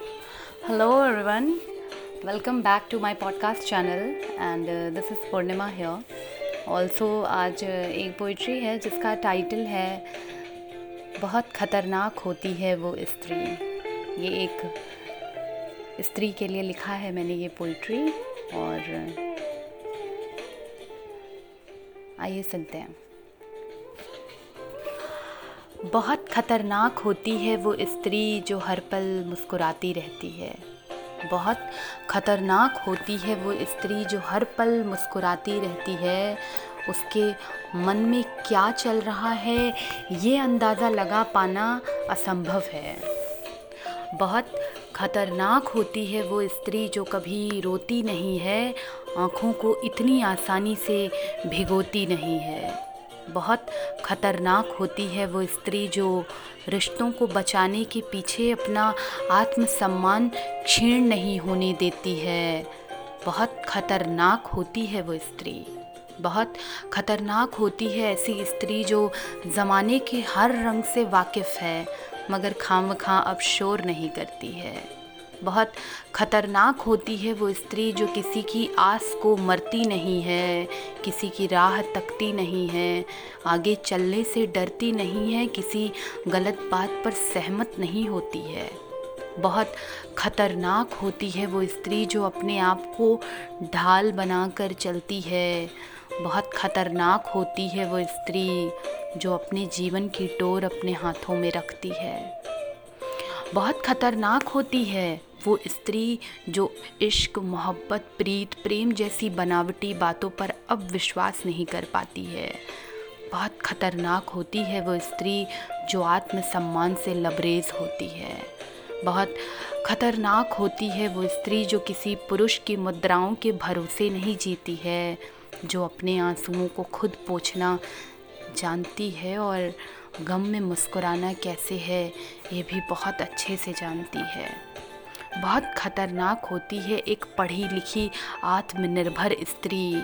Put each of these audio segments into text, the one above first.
Hello everyone, welcome back to my podcast channel and uh, this is Purnima here. Also आज एक poetry है जिसका title है बहुत ख़तरनाक होती है वो स्त्री ये एक स्त्री के लिए लिखा है मैंने ये पोइट्री और आइए सुनते हैं बहुत ख़तरनाक होती है वो स्त्री जो हर पल मुस्कुराती रहती है। बहुत ख़तरनाक होती है वो स्त्री जो हर पल मुस्कुराती रहती है। उसके मन में क्या चल रहा है, ये अंदाज़ा लगा पाना असंभव है। बहुत ख़तरनाक होती है वो स्त्री जो कभी रोती नहीं है, आँखों को इतनी आसानी से भिगोती नहीं है। बहुत ख़तरनाक होती है वो स्त्री जो रिश्तों को बचाने के पीछे अपना आत्मसम्मान क्षीण नहीं होने देती है। बहुत ख़तरनाक होती है वो स्त्री। बहुत ख़तरनाक होती है ऐसी स्त्री जो ज़माने के हर रंग से वाकिफ़ है, मगर खाम खां अब शोर नहीं करती है। बहुत ख़तरनाक होती है वो स्त्री जो किसी की आस को मरती नहीं है, किसी की राह तकती नहीं है, आगे चलने से डरती नहीं है, किसी गलत बात पर सहमत नहीं होती है। बहुत ख़तरनाक होती है वो स्त्री जो अपने आप को ढाल बनाकर चलती है। बहुत ख़तरनाक होती है वो स्त्री जो अपने जीवन की टोर अपने हाथों में रखती है। बहुत ख़तरनाक होती है। वो स्त्री जो इश्क, मोहब्बत, प्रीत, प्रेम जैसी बनावटी बातों पर अब विश्वास नहीं कर पाती है। बहुत ख़तरनाक होती है वो स्त्री जो आत्मसम्मान से लबरेज होती है। बहुत ख़तरनाक होती है वो स्त्री जो किसी पुरुष की मुद्राओं के भरोसे नहीं जीती है, जो अपने आंसुओं को खुद पोछना जानती है और गम में मुस्कुराना कैसे है, ये भी बहुत अच्छे से जानती है। बहुत ख़तरनाक होती है एक पढ़ी लिखी आत्मनिर्भर स्त्री।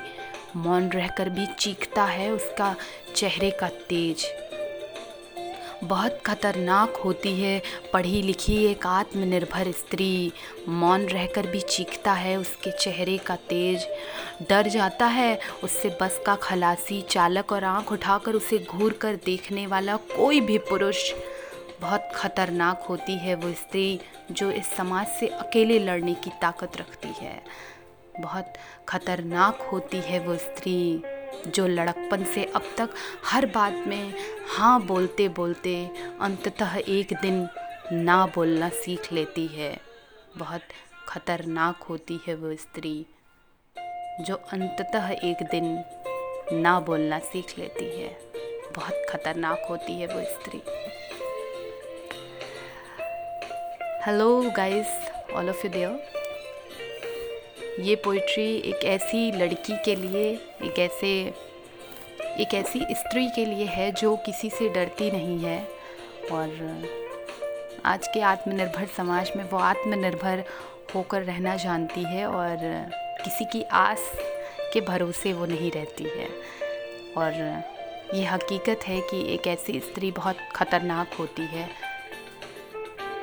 मौन रहकर भी चीखता है उसका चेहरे का तेज। बहुत ख़तरनाक होती है। पढ़ी लिखी एक आत्मनिर्भर स्त्री मौन रहकर भी चीखता है उसके चेहरे का तेज। डर जाता है उससे बस का खलासी, चालक और आँख उठाकर उसे घूर कर देखने वाला कोई भी पुरुष। बहुत ख़तरनाक होती है वो स्त्री जो इस समाज से अकेले लड़ने की ताकत रखती है। बहुत ख़तरनाक होती है वो स्त्री। जो लड़कपन से अब तक हर बात में हाँ बोलते बोलते अंततः एक दिन ना बोलना सीख लेती है। बहुत ख़तरनाक होती है वो स्त्री, जो अंततः एक दिन ना बोलना सीख लेती है। बहुत ख़तरनाक होती है वो स्त्री। Hello guys all of you there ये पोइट्री एक ऐसी लड़की के लिए, एक ऐसे, एक ऐसी स्त्री के लिए है जो किसी से डरती नहीं है। और आज के आत्मनिर्भर समाज में वो आत्मनिर्भर होकर रहना जानती है और किसी की आस के भरोसे वो नहीं रहती है। और ये हकीकत है कि एक ऐसी स्त्री बहुत ख़तरनाक होती है।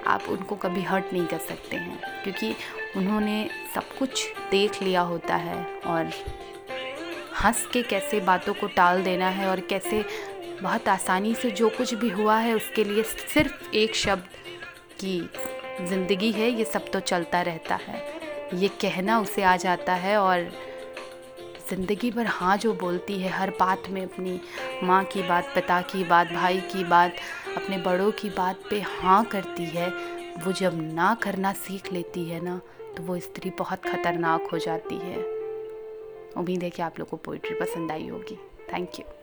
आप उनको कभी हर्ट नहीं कर सकते हैं, क्योंकि उन्होंने सब कुछ देख लिया होता है और हंस के कैसे बातों को टाल देना है और कैसे बहुत आसानी से जो कुछ भी हुआ है उसके लिए सिर्फ़ एक शब्द की ज़िंदगी है, ये सब तो चलता रहता है। ये कहना उसे आ जाता है और ज़िंदगी भर हाँ जो बोलती है, हर बात में अपनी माँ की बात, पिता की बात, भाई की बात, अपने बड़ों की बात पे हाँ करती है। वो जब ना करना सीख लेती है ना तो वो स्त्री बहुत ख़तरनाक हो जाती है। उम्मीद है कि आप लोग को पोइट्री पसंद आई होगी। Thank you.